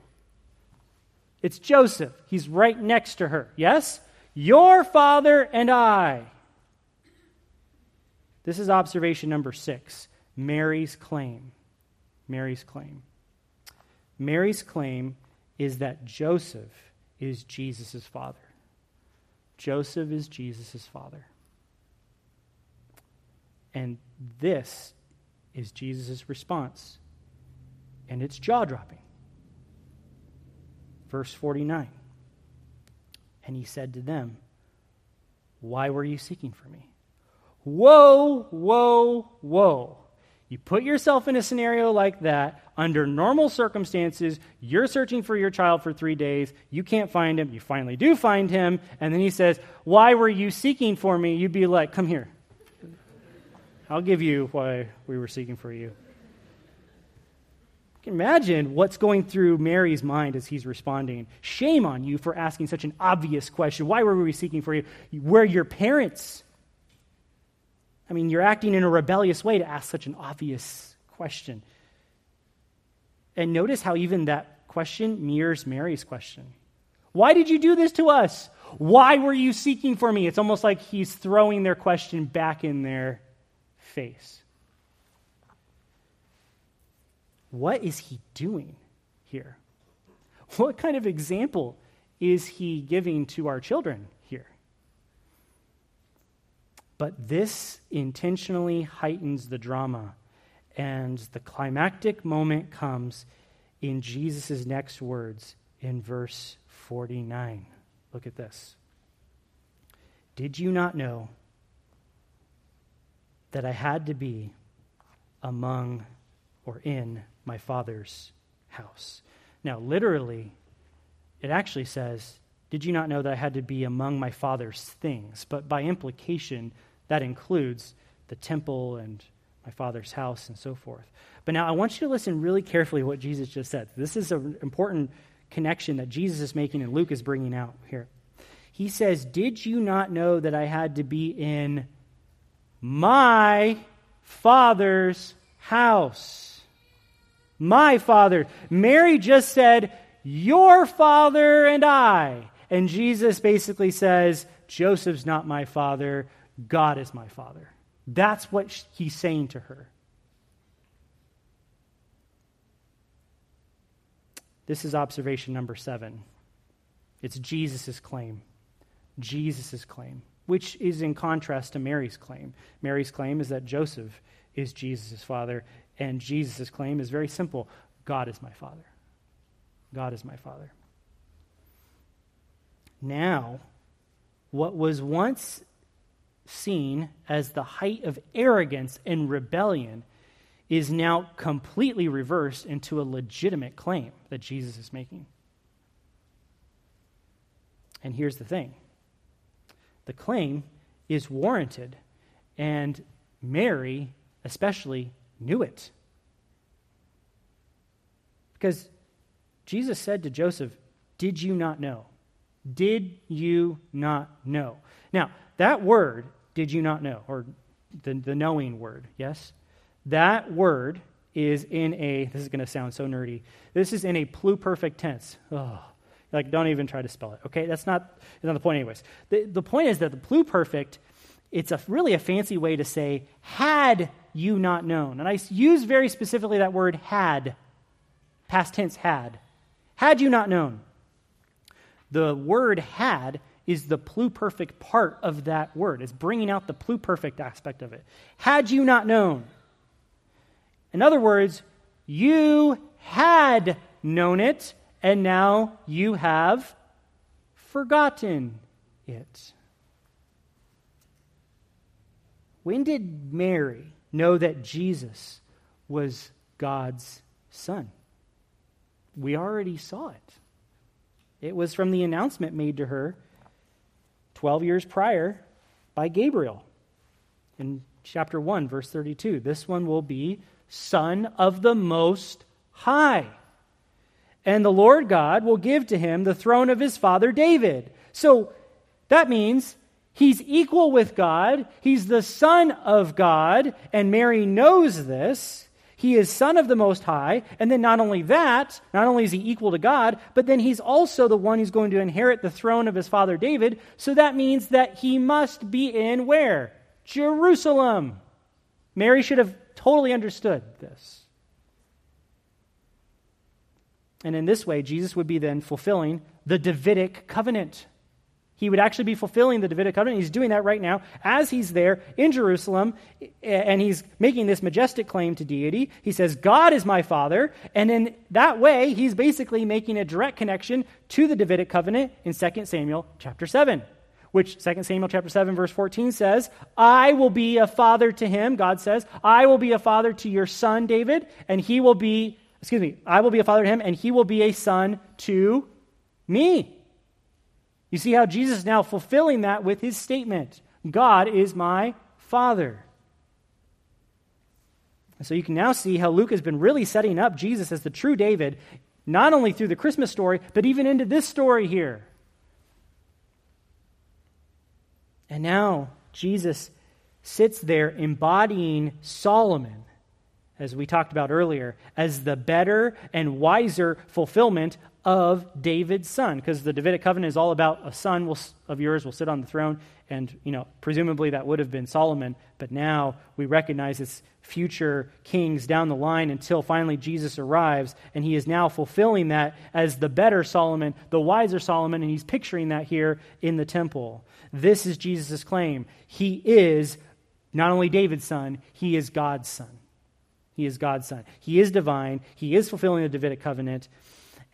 It's Joseph. He's right next to her. Yes? Your father and I. This is observation number six Mary's claim. Mary's claim. Mary's claim is that Joseph is Jesus' father. Joseph is Jesus' father. And this is Jesus' response. And it's jaw dropping. Verse 49. And he said to them, Why were you seeking for me? Whoa, whoa, whoa. You put yourself in a scenario like that, under normal circumstances, you're searching for your child for three days, you can't find him, you finally do find him, and then he says, Why were you seeking for me? You'd be like, Come here. I'll give you why we were seeking for you. Imagine what's going through Mary's mind as he's responding. Shame on you for asking such an obvious question. Why were we seeking for you? We're your parents. I mean, you're acting in a rebellious way to ask such an obvious question. And notice how even that question mirrors Mary's question. Why did you do this to us? Why were you seeking for me? It's almost like he's throwing their question back in their face. What is he doing here? What kind of example is he giving to our children here? But this intentionally heightens the drama, and the climactic moment comes in Jesus' next words in verse 49. Look at this. Did you not know that I had to be among or in my father's house? Now, literally, it actually says, Did you not know that I had to be among my father's things? But by implication, that includes the temple and my father's house and so forth. But now I want you to listen really carefully what Jesus just said. This is an important connection that Jesus is making and Luke is bringing out here. He says, Did you not know that I had to be in my father's house? My father. Mary just said, Your father and I. And Jesus basically says, Joseph's not my father. God is my father. That's what he's saying to her. This is observation number seven. It's Jesus' claim. Jesus' claim, which is in contrast to Mary's claim. Mary's claim is that Joseph is Jesus' father, and Jesus' claim is very simple God is my father. God is my father. Now, what was once seen as the height of arrogance and rebellion is now completely reversed into a legitimate claim that Jesus is making. And here's the thing the claim is warranted, and Mary especially knew it. Because Jesus said to Joseph, Did you not know? Did you not know? Now, that word did you not know? Or the, the knowing word, yes? That word is in a, this is going to sound so nerdy, this is in a pluperfect tense. Like, don't even try to spell it, okay? That's not, that's not the point, anyways. The, the point is that the pluperfect, it's a, really a fancy way to say, had you not known. And I use very specifically that word had, past tense had. Had you not known. The word had is the pluperfect part of that word. It's bringing out the pluperfect aspect of it. Had you not known. In other words, you had known it, and now you have forgotten it. When did Mary know that Jesus was God's son? We already saw it. It was from the announcement made to her 12 years prior by Gabriel in chapter 1, verse 32. This one will be Son of the Most High. And the Lord God will give to him the throne of his father David. So that means he's equal with God, he's the Son of God, and Mary knows this. He is Son of the Most High. And then not only that, not only is he equal to God, but then he's also the one who's going to inherit the throne of his father David. So that means that he must be in where? Jerusalem. Mary should have totally understood this. And in this way, Jesus would be then fulfilling the Davidic covenant. He would actually be fulfilling the Davidic covenant. He's doing that right now as he's there in Jerusalem, and he's making this majestic claim to deity. He says, God is my father. And in that way, he's basically making a direct connection to the Davidic covenant in 2 Samuel chapter 7, which 2 Samuel chapter 7, verse 14 says, I will be a father to him, God says, I will be a father to your son, David, and he will be, excuse me, I will be a father to him, and he will be a son to me. You see how Jesus is now fulfilling that with his statement God is my Father. so you can now see how Luke has been really setting up Jesus as the true David, not only through the Christmas story, but even into this story here. And now Jesus sits there embodying Solomon, as we talked about earlier, as the better and wiser fulfillment of David's son, because the Davidic covenant is all about a son will, of yours will sit on the throne, and you know presumably that would have been Solomon, but now we recognize it's future kings down the line until finally Jesus arrives, and he is now fulfilling that as the better Solomon, the wiser Solomon, and he's picturing that here in the temple. This is Jesus' claim. He is not only David's son, he is God's son. He is God's son. He is divine. He is fulfilling the Davidic covenant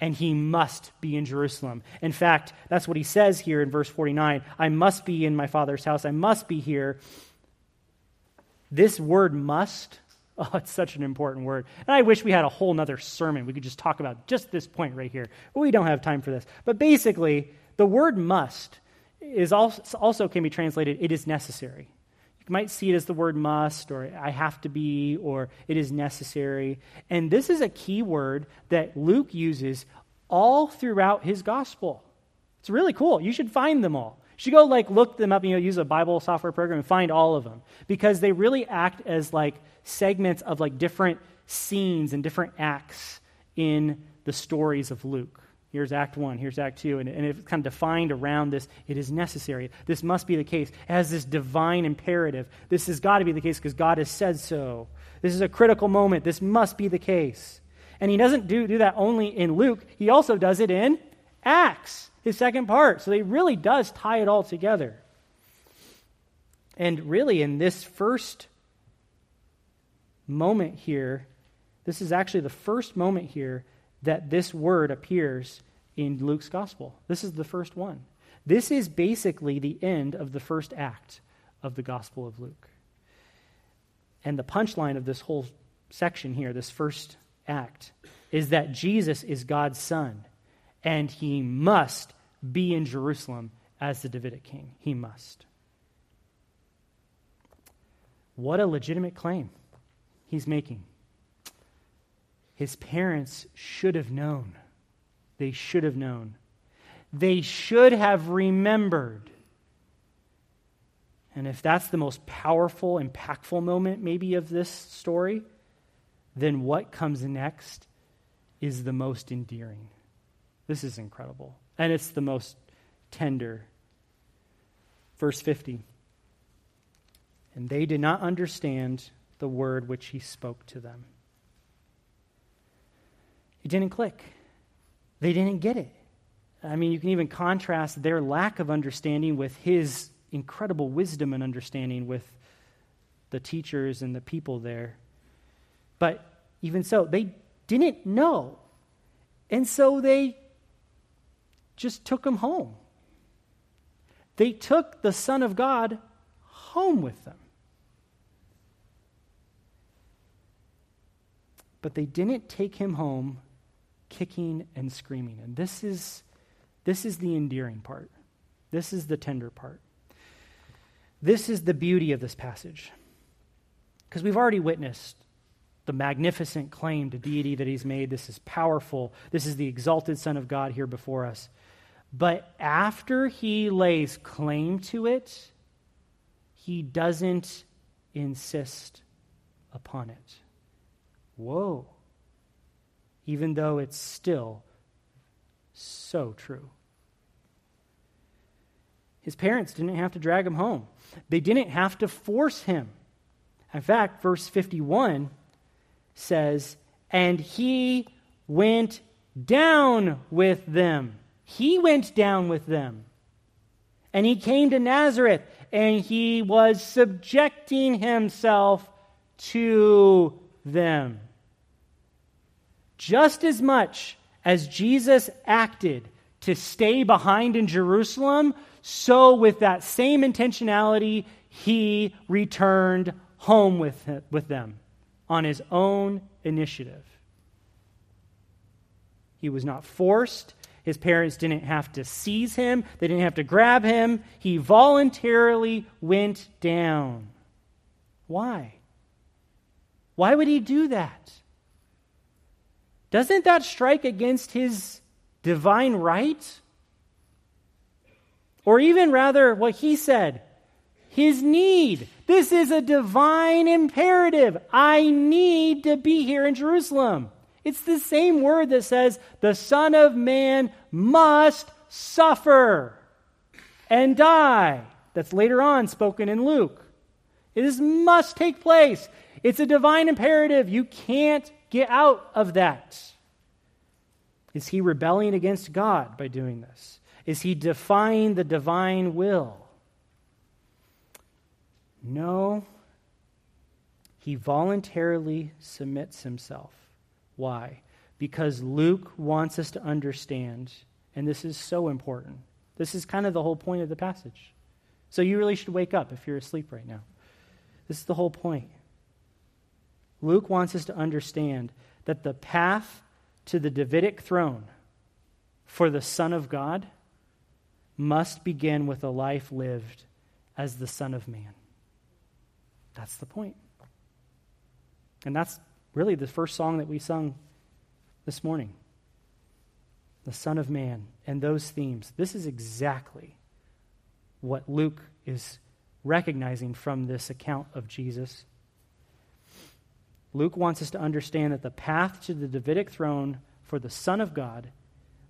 and he must be in Jerusalem. In fact, that's what he says here in verse 49 I must be in my father's house, I must be here. This word must, oh, it's such an important word. And I wish we had a whole nother sermon. We could just talk about just this point right here. But we don't have time for this. But basically, the word must is also, also can be translated it is necessary. Might see it as the word must, or I have to be, or it is necessary. And this is a key word that Luke uses all throughout his gospel. It's really cool. You should find them all. You should go like look them up, you know, use a Bible software program and find all of them. Because they really act as like segments of like different scenes and different acts in the stories of Luke. Here's Act 1, here's Act 2, and, and it's kind of defined around this. It is necessary. This must be the case. It has this divine imperative. This has got to be the case because God has said so. This is a critical moment. This must be the case. And he doesn't do, do that only in Luke, he also does it in Acts, his second part. So he really does tie it all together. And really, in this first moment here, this is actually the first moment here that this word appears in Luke's gospel. This is the first one. This is basically the end of the first act of the gospel of Luke. And the punchline of this whole section here, this first act, is that Jesus is God's son, and he must be in Jerusalem as the Davidic king. He must. What a legitimate claim he's making. His parents should have known. They should have known. They should have remembered. And if that's the most powerful, impactful moment, maybe, of this story, then what comes next is the most endearing. This is incredible. And it's the most tender. Verse 50. And they did not understand the word which he spoke to them. It didn't click. They didn't get it. I mean, you can even contrast their lack of understanding with his incredible wisdom and understanding with the teachers and the people there. But even so, they didn't know. And so they just took him home. They took the Son of God home with them. But they didn't take him home kicking and screaming. And this is, this is the endearing part. This is the tender part. This is the beauty of this passage. Because we've already witnessed the magnificent claim to deity that he's made. This is powerful. This is the exalted Son of God here before us. But after he lays claim to it, he doesn't insist upon it. Whoa. Even though it's still so true. His parents didn't have to drag him home, they didn't have to force him. In fact, verse 51 says, And he went down with them. He went down with them. And he came to Nazareth, and he was subjecting himself to them. Just as much as Jesus acted to stay behind in Jerusalem, so with that same intentionality, he returned home with, with them on his own initiative. He was not forced. His parents didn't have to seize him, they didn't have to grab him. He voluntarily went down. Why? Why would he do that? Doesn't that strike against his divine right? Or even rather, what he said his need. This is a divine imperative. I need to be here in Jerusalem. It's the same word that says the Son of Man must suffer and die. That's later on spoken in Luke. This must take place. It's a divine imperative. You can't get out of that. Is he rebelling against God by doing this? Is he defying the divine will? No. He voluntarily submits himself. Why? Because Luke wants us to understand, and this is so important. This is kind of the whole point of the passage. So you really should wake up if you're asleep right now. This is the whole point. Luke wants us to understand that the path to the Davidic throne for the Son of God must begin with a life lived as the Son of Man. That's the point. And that's really the first song that we sung this morning the Son of Man and those themes. This is exactly what Luke is recognizing from this account of Jesus. Luke wants us to understand that the path to the Davidic throne for the Son of God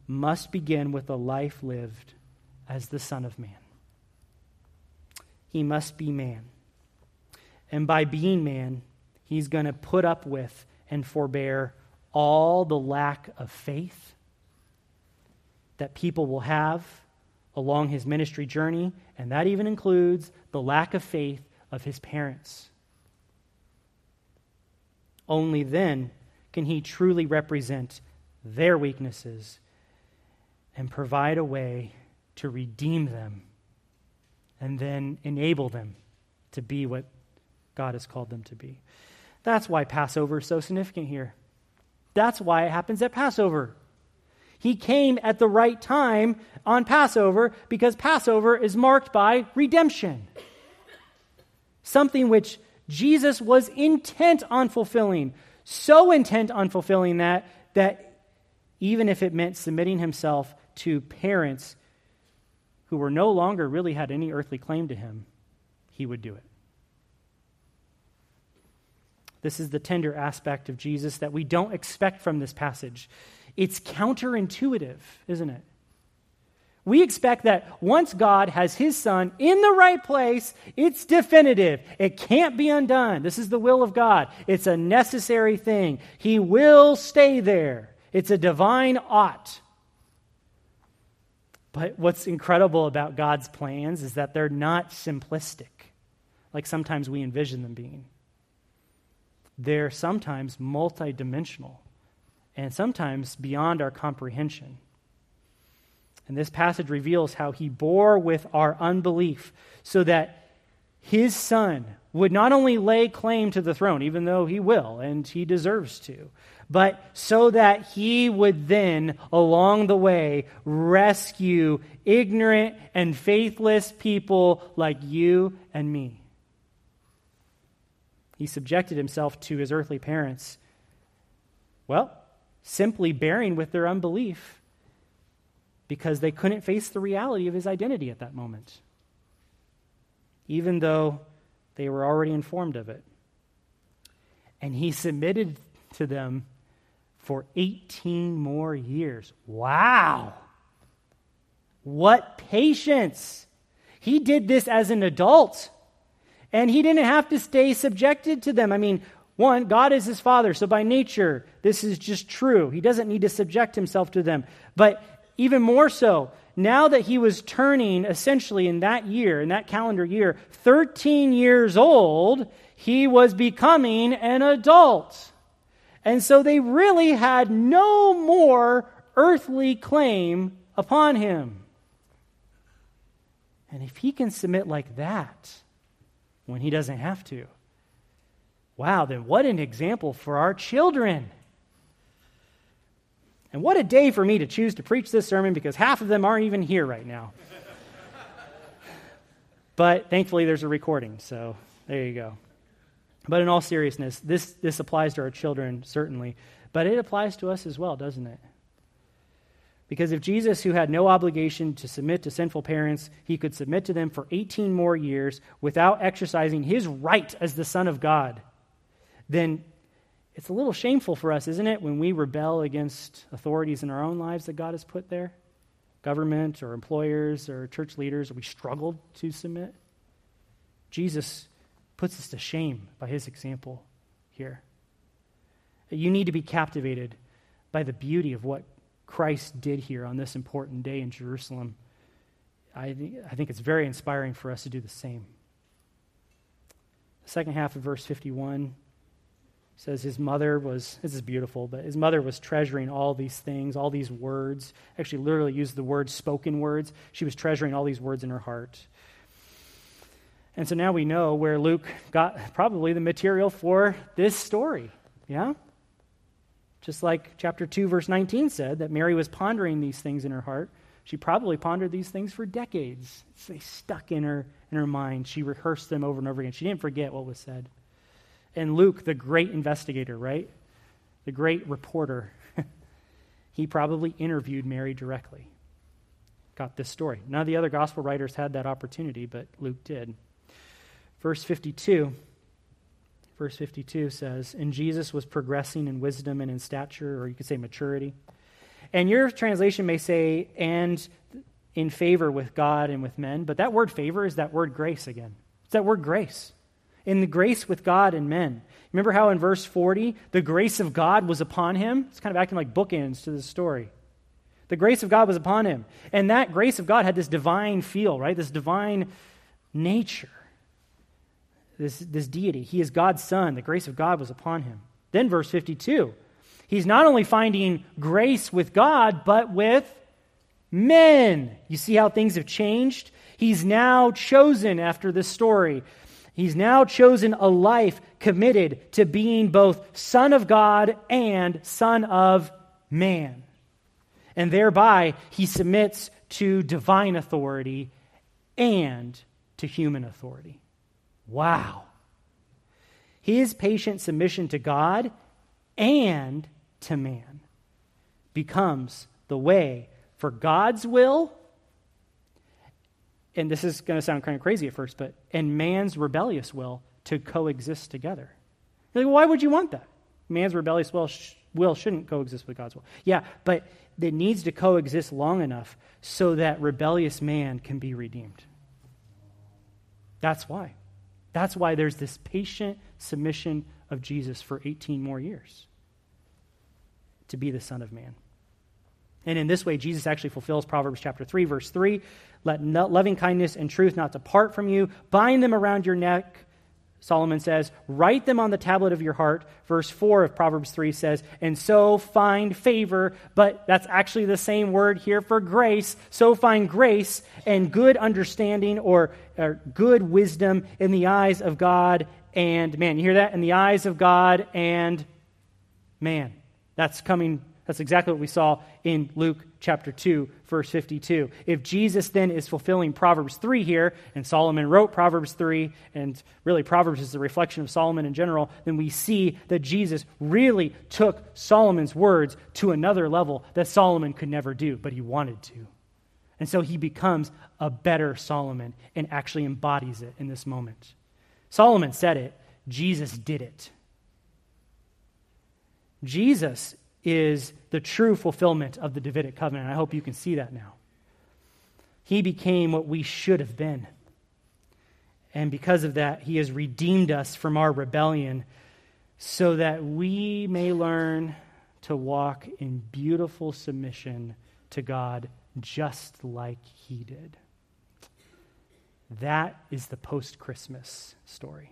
must begin with a life lived as the Son of Man. He must be man. And by being man, he's going to put up with and forbear all the lack of faith that people will have along his ministry journey, and that even includes the lack of faith of his parents. Only then can he truly represent their weaknesses and provide a way to redeem them and then enable them to be what God has called them to be. That's why Passover is so significant here. That's why it happens at Passover. He came at the right time on Passover because Passover is marked by redemption. Something which Jesus was intent on fulfilling. So intent on fulfilling that that even if it meant submitting himself to parents who were no longer really had any earthly claim to him, he would do it. This is the tender aspect of Jesus that we don't expect from this passage. It's counterintuitive, isn't it? We expect that once God has his son in the right place, it's definitive. It can't be undone. This is the will of God. It's a necessary thing. He will stay there. It's a divine ought. But what's incredible about God's plans is that they're not simplistic, like sometimes we envision them being they're sometimes multidimensional and sometimes beyond our comprehension. And this passage reveals how he bore with our unbelief so that his son would not only lay claim to the throne, even though he will and he deserves to, but so that he would then, along the way, rescue ignorant and faithless people like you and me. He subjected himself to his earthly parents. Well, simply bearing with their unbelief because they couldn't face the reality of his identity at that moment, even though they were already informed of it. And he submitted to them for 18 more years. Wow. What patience. He did this as an adult, and he didn't have to stay subjected to them. I mean, one, God is his father, so by nature, this is just true. He doesn't need to subject himself to them. But even more so, now that he was turning essentially in that year, in that calendar year, 13 years old, he was becoming an adult. And so they really had no more earthly claim upon him. And if he can submit like that when he doesn't have to, wow, then what an example for our children. And what a day for me to choose to preach this sermon because half of them aren't even here right now. but thankfully, there's a recording, so there you go. But in all seriousness, this, this applies to our children, certainly, but it applies to us as well, doesn't it? Because if Jesus, who had no obligation to submit to sinful parents, he could submit to them for 18 more years without exercising his right as the Son of God, then it's a little shameful for us, isn't it, when we rebel against authorities in our own lives that God has put there? Government or employers or church leaders, we struggle to submit. Jesus puts us to shame by his example here. You need to be captivated by the beauty of what Christ did here on this important day in Jerusalem. I, th- I think it's very inspiring for us to do the same. The second half of verse 51 says his mother was, this is beautiful, but his mother was treasuring all these things, all these words. Actually, literally used the word spoken words. She was treasuring all these words in her heart. And so now we know where Luke got probably the material for this story. Yeah? Just like chapter 2, verse 19 said, that Mary was pondering these things in her heart. She probably pondered these things for decades. They stuck in her, in her mind. She rehearsed them over and over again. She didn't forget what was said. And Luke, the great investigator, right? The great reporter, he probably interviewed Mary directly. Got this story. None of the other gospel writers had that opportunity, but Luke did. Verse 52. Verse 52 says, And Jesus was progressing in wisdom and in stature, or you could say maturity. And your translation may say, and in favor with God and with men, but that word favor is that word grace again. It's that word grace in the grace with God and men. Remember how in verse 40, the grace of God was upon him? It's kind of acting like bookends to the story. The grace of God was upon him. And that grace of God had this divine feel, right? This divine nature, this, this deity. He is God's son. The grace of God was upon him. Then, verse 52, he's not only finding grace with God, but with men. You see how things have changed? He's now chosen after this story He's now chosen a life committed to being both Son of God and Son of man. And thereby, he submits to divine authority and to human authority. Wow. His patient submission to God and to man becomes the way for God's will and this is going to sound kind of crazy at first, but and man's rebellious will to coexist together. Like, why would you want that? Man's rebellious will, sh- will shouldn't coexist with God's will. Yeah, but it needs to coexist long enough so that rebellious man can be redeemed. That's why. That's why there's this patient submission of Jesus for 18 more years to be the Son of Man. And in this way, Jesus actually fulfills Proverbs chapter 3, verse 3. Let loving kindness and truth not depart from you. Bind them around your neck, Solomon says. Write them on the tablet of your heart. Verse 4 of Proverbs 3 says, and so find favor. But that's actually the same word here for grace. So find grace and good understanding or, or good wisdom in the eyes of God and man. You hear that? In the eyes of God and man. That's coming that's exactly what we saw in Luke chapter 2, verse 52. If Jesus then is fulfilling Proverbs 3 here, and Solomon wrote Proverbs 3, and really Proverbs is a reflection of Solomon in general, then we see that Jesus really took Solomon's words to another level that Solomon could never do, but he wanted to. And so he becomes a better Solomon and actually embodies it in this moment. Solomon said it, Jesus did it. Jesus is the true fulfillment of the Davidic covenant. I hope you can see that now. He became what we should have been. And because of that, he has redeemed us from our rebellion so that we may learn to walk in beautiful submission to God just like he did. That is the post Christmas story.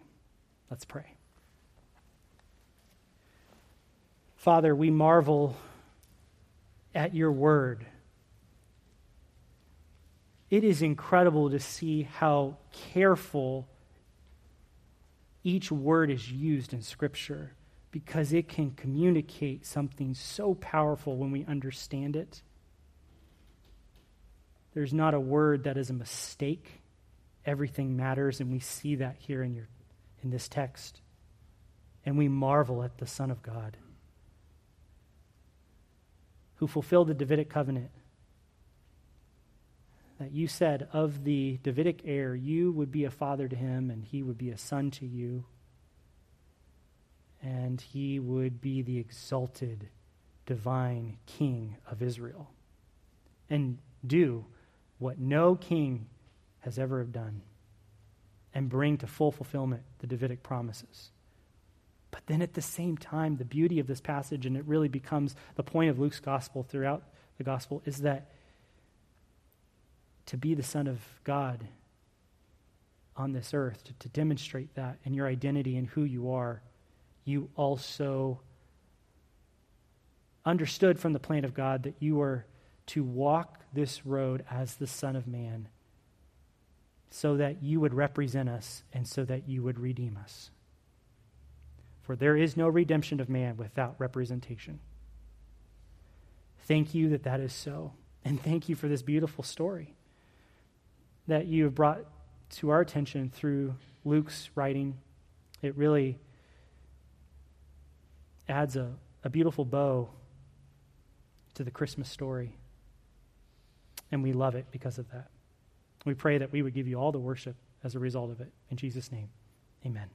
Let's pray. Father, we marvel at your word. It is incredible to see how careful each word is used in Scripture because it can communicate something so powerful when we understand it. There's not a word that is a mistake. Everything matters, and we see that here in, your, in this text. And we marvel at the Son of God who fulfilled the Davidic covenant. That you said of the Davidic heir, you would be a father to him, and he would be a son to you, and he would be the exalted divine king of Israel, and do what no king has ever done, and bring to full fulfillment the Davidic promises. But then at the same time, the beauty of this passage, and it really becomes the point of Luke's gospel throughout the gospel, is that to be the Son of God on this earth, to, to demonstrate that and your identity and who you are, you also understood from the plan of God that you were to walk this road as the Son of Man so that you would represent us and so that you would redeem us. For there is no redemption of man without representation. Thank you that that is so. And thank you for this beautiful story that you have brought to our attention through Luke's writing. It really adds a, a beautiful bow to the Christmas story. And we love it because of that. We pray that we would give you all the worship as a result of it. In Jesus' name, amen.